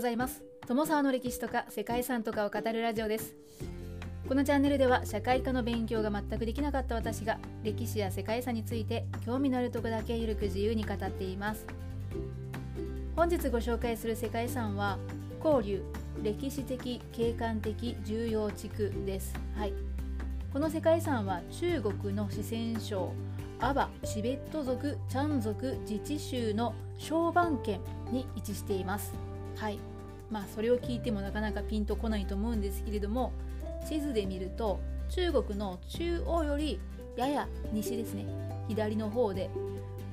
ございます。友沢の歴史とか世界遺産とかを語るラジオです。このチャンネルでは社会科の勉強が全くできなかった私が歴史や世界遺産について興味のあるとこだけゆるく自由に語っています。本日ご紹介する世界遺産は交流歴史的景観的重要地区です。はい。この世界遺産は中国の四川省アバチベット族チャン族自治州の小番県に位置しています。はい。まあそれを聞いてもなかなかピンとこないと思うんですけれども地図で見ると中国の中央よりやや西ですね。左の方で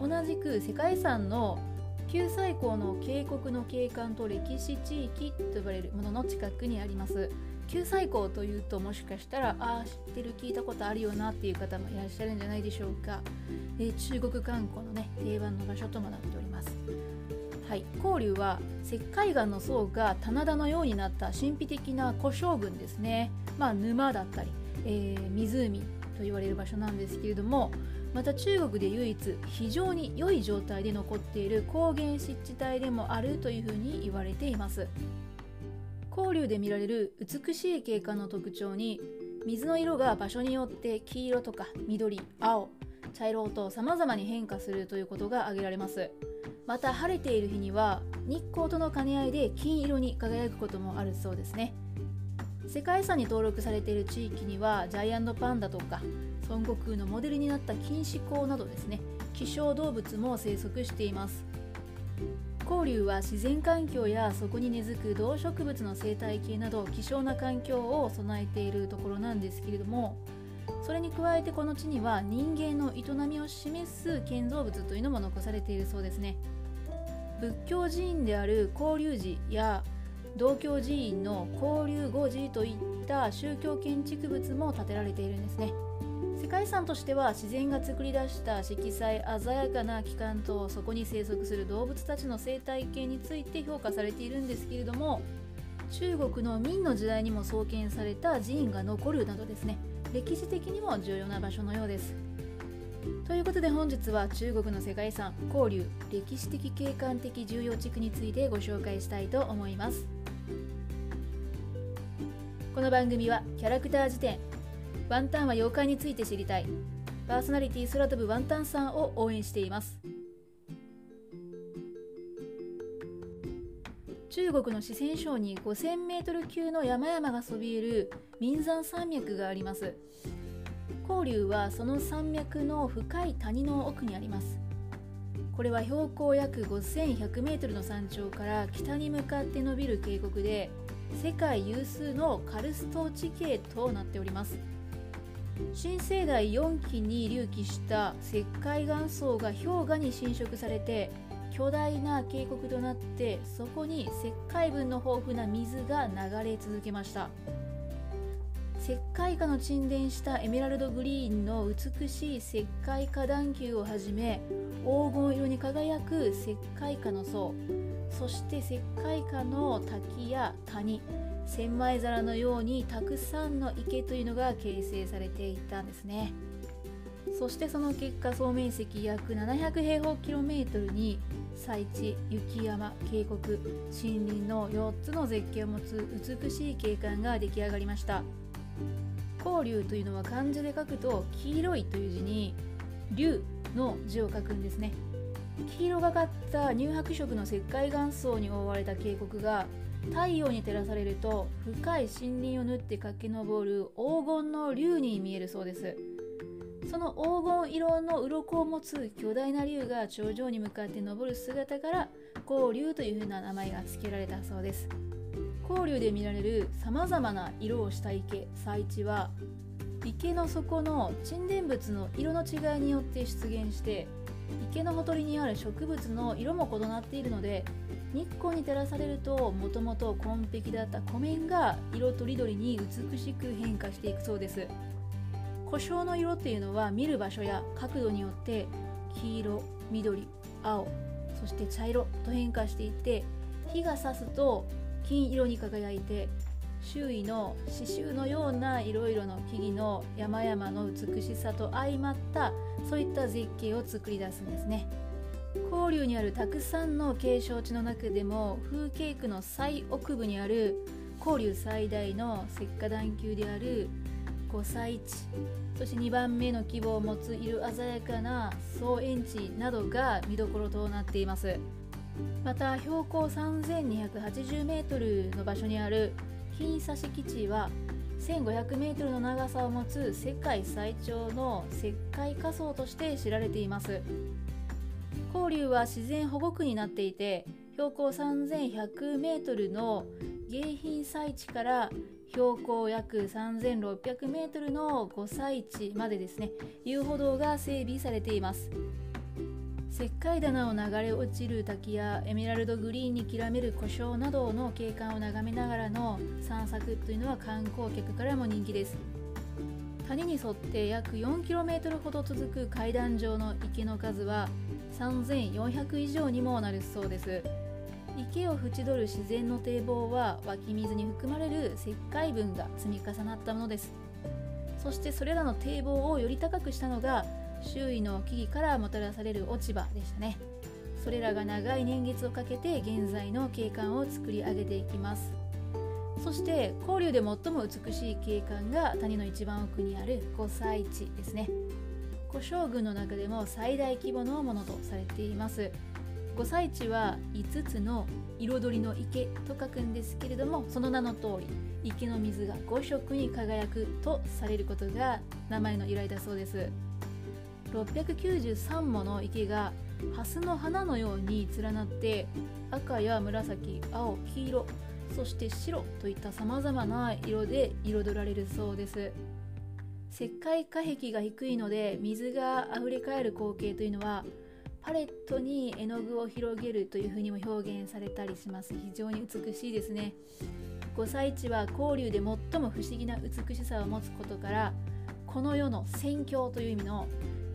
同じく世界遺産の旧最高の渓谷の景観と歴史地域と呼ばれるものの近くにあります。旧最高というともしかしたらああ知ってる聞いたことあるよなっていう方もいらっしゃるんじゃないでしょうか、え、中国観光のね定番の場所ともなっております。はい、交流は石灰岩の層が棚田のようになった神秘的な古将軍ですね、まあ、沼だったり、えー、湖と言われる場所なんですけれどもまた中国で唯一非常に良い状態で残っている高原湿地帯でもあるというふうに言われています。交流で見られる美しい景観の特徴に水の色が場所によって黄色とか緑青茶色と様々に変化するということが挙げられます。また晴れている日には日光との兼ね合いで金色に輝くこともあるそうですね。世界遺産に登録されている地域にはジャイアントパンダとか孫悟空のモデルになった錦糸港などですね。希少動物も生息しています。交流は自然環境やそこに根付く動植物の生態系など希少な環境を備えているところなんですけれどもそれに加えてこの地には人間の営みを示す建造物というのも残されているそうですね。仏教寺院である交流寺や道教寺院の交流五寺といった宗教建築物も建てられているんですね。世界遺産としては自然が作り出した色彩鮮やかな器官とそこに生息する動物たちの生態系について評価されているんですけれども中国の明の時代にも創建された寺院が残るなどですね。歴史的にも重要な場所のようです。ということで本日は中国の世界遺産交流歴史的景観的重要地区についてご紹介したいと思います。この番組はキャラクター辞典ワンタンは妖怪について知りたいパーソナリティ空飛ぶワンタンさんを応援しています。中国の四川省に5000メートル級の山々がそびえる民山山脈があります。交流はその山脈の深い谷の奥にあります。これは標高約5100メートルの山頂から北に向かって伸びる渓谷で世界有数のカルスト地形となっております。新生代4期に隆起した石灰岩層が氷河に侵食されて巨大な渓谷となってそこに石灰分の豊富な水が流れ続けました。石灰化の沈殿したエメラルドグリーンの美しい石灰化段丘をはじめ黄金色に輝く石灰化の層そして石灰化の滝や谷千枚皿のようにたくさんの池というのが形成されていたんですね。そしてその結果総面積約700平方キロメートルに採地雪山渓谷森林の4つの絶景を持つ美しい景観が出来上がりました。交流というのは漢字で書くと黄色いという字に竜の字を書くんですね。黄色がかった乳白色の石灰岩層に覆われた渓谷が太陽に照らされると深い森林を縫って駆け上る黄金の竜に見えるそうです。その黄金色の鱗を持つ巨大な竜が頂上に向かって登る姿から光竜というふうな名前が付けられたそうです。光竜で見られるさまざまな色をした池彩地は池の底の沈殿物の色の違いによって出現して池のほとりにある植物の色も異なっているので日光に照らされるともともと紺碧だった湖面が色とりどりに美しく変化していくそうです。故障の色っていうのは見る場所や角度によって黄色緑青そして茶色と変化していて日が差すと金色に輝いて周囲の刺繍のようないろいろの木々の山々の美しさと相まったそういった絶景を作り出すんですね。広陵にあるたくさんの景勝地の中でも風景区の最奥部にある広陵最大の石化段丘である五歳地そして2番目の規模を持つ色鮮やかな総園地などが見どころとなっています。また標高 3280m の場所にある金刺基地は 1500m の長さを持つ世界最長の石灰仮想として知られています。交流は自然保護区になっていて標高 3100m の迎賓祭地から標高約 3600m の五歳地までですね遊歩道が整備されています。石灰棚を流れ落ちる滝やエメラルドグリーンにきらめる湖沼などの景観を眺めながらの散策というのは観光客からも人気です。谷に沿って約 4km ほど続く階段状の池の数は3400以上にもなるそうです。池を縁取る自然の堤防は湧き水に含まれる石灰分が積み重なったものです。そしてそれらの堤防をより高くしたのが周囲の木々からもたらされる落ち葉でしたね。それらが長い年月をかけて現在の景観を作り上げていきます。そして交流で最も美しい景観が谷の一番奥にある五歳地ですね。古将軍の中でも最大規模のものとされています。五歳地は5つの彩りの池と書くんですけれどもその名の通り池の水が5色に輝くとされることが名前の由来だそうです。693もの池が蓮の花のように連なって赤や紫青黄色そして白といったさまざまな色で彩られるそうです。石灰化壁が低いので水があふれかえる光景というのはパレットに絵の具を広げるというふうにも表現されたりします。非常に美しいですね。五歳地は交流で最も不思議な美しさを持つことからこの世の宣教という意味の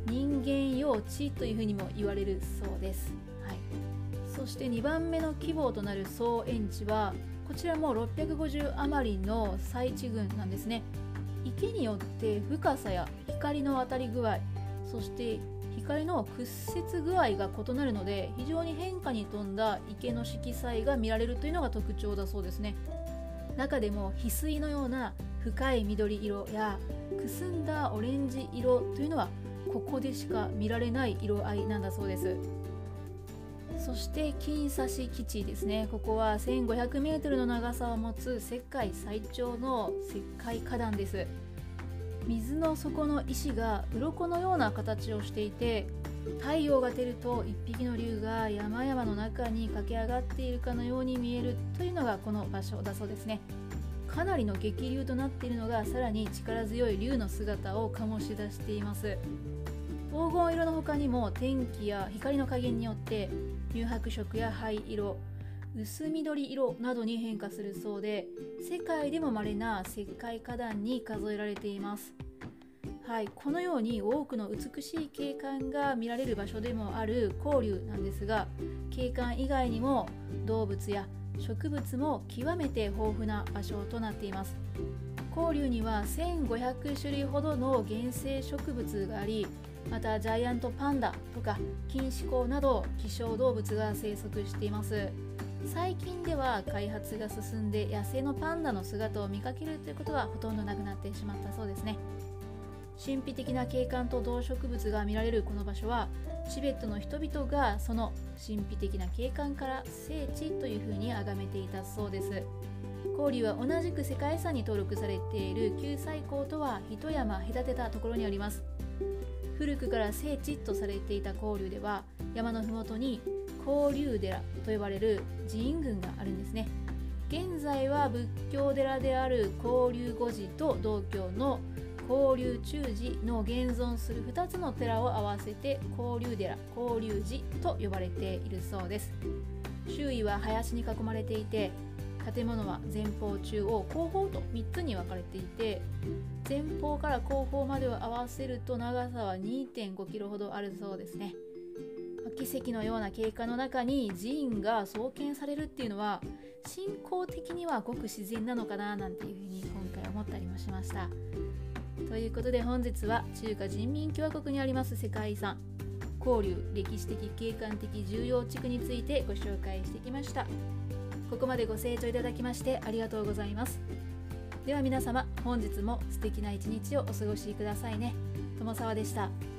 人間用地というふうにも言われるそうです、はい、そして2番目の規模となる総園地はこちらも650余りの採地群なんですね。池によって深さや光の当たり具合そして光の屈折具合が異なるので非常に変化に富んだ池の色彩が見られるというのが特徴だそうですね。中でも翡翠のような深い緑色やくすんだオレンジ色というのはここでしか見られない色合いなんだそうです。そして金刺基地ですね。ここは 1500m の長さを持つ世界最長の石灰花壇です。水の底の石が鱗のような形をしていて太陽が出ると一匹の竜が山々の中に駆け上がっているかのように見えるというのがこの場所だそうですね。かなりの激流となっているのがさらに力強い竜の姿を醸し出しています。黄金色の他にも天気や光の加減によって乳白色や灰色薄緑色などに変化するそうで世界でも稀な石灰花壇に数えられています。はい、このように多くの美しい景観が見られる場所でもある交流なんですが景観以外にも動物や植物も極めて豊富な場所となっています。交流には1500種類ほどの原生植物がありまたジャイアントパンダとかキンシコウなど希少動物が生息しています。最近では開発が進んで野生のパンダの姿を見かけるということはほとんどなくなってしまったそうですね。神秘的な景観と動植物が見られるこの場所はチベットの人々がその神秘的な景観から聖地というふうに崇めていたそうです。氷は同じく世界遺産に登録されている九寨溝とは一山隔てたところにあります。古くから聖地とされていた交流では山の麓に交流寺と呼ばれる寺院群があるんですね。現在は仏教寺である交流五寺と道教の交流中寺の現存する2つの寺を合わせて交流寺交流寺と呼ばれているそうです。周囲は林に囲まれていて建物は前方中央後方と3つに分かれていて前方から後方までを合わせると長さは2.5キロほどあるそうですね。奇跡のような経過の中に寺院が創建されるっていうのは信仰的にはごく自然なのかななんていうふうに今回思ったりもしました。ということで本日は中華人民共和国にあります世界遺産交流歴史的景観的重要地区についてご紹介してきました。ここまでご清聴いただきましてありがとうございます。では皆様本日も素敵な一日をお過ごしくださいね。友沢でした。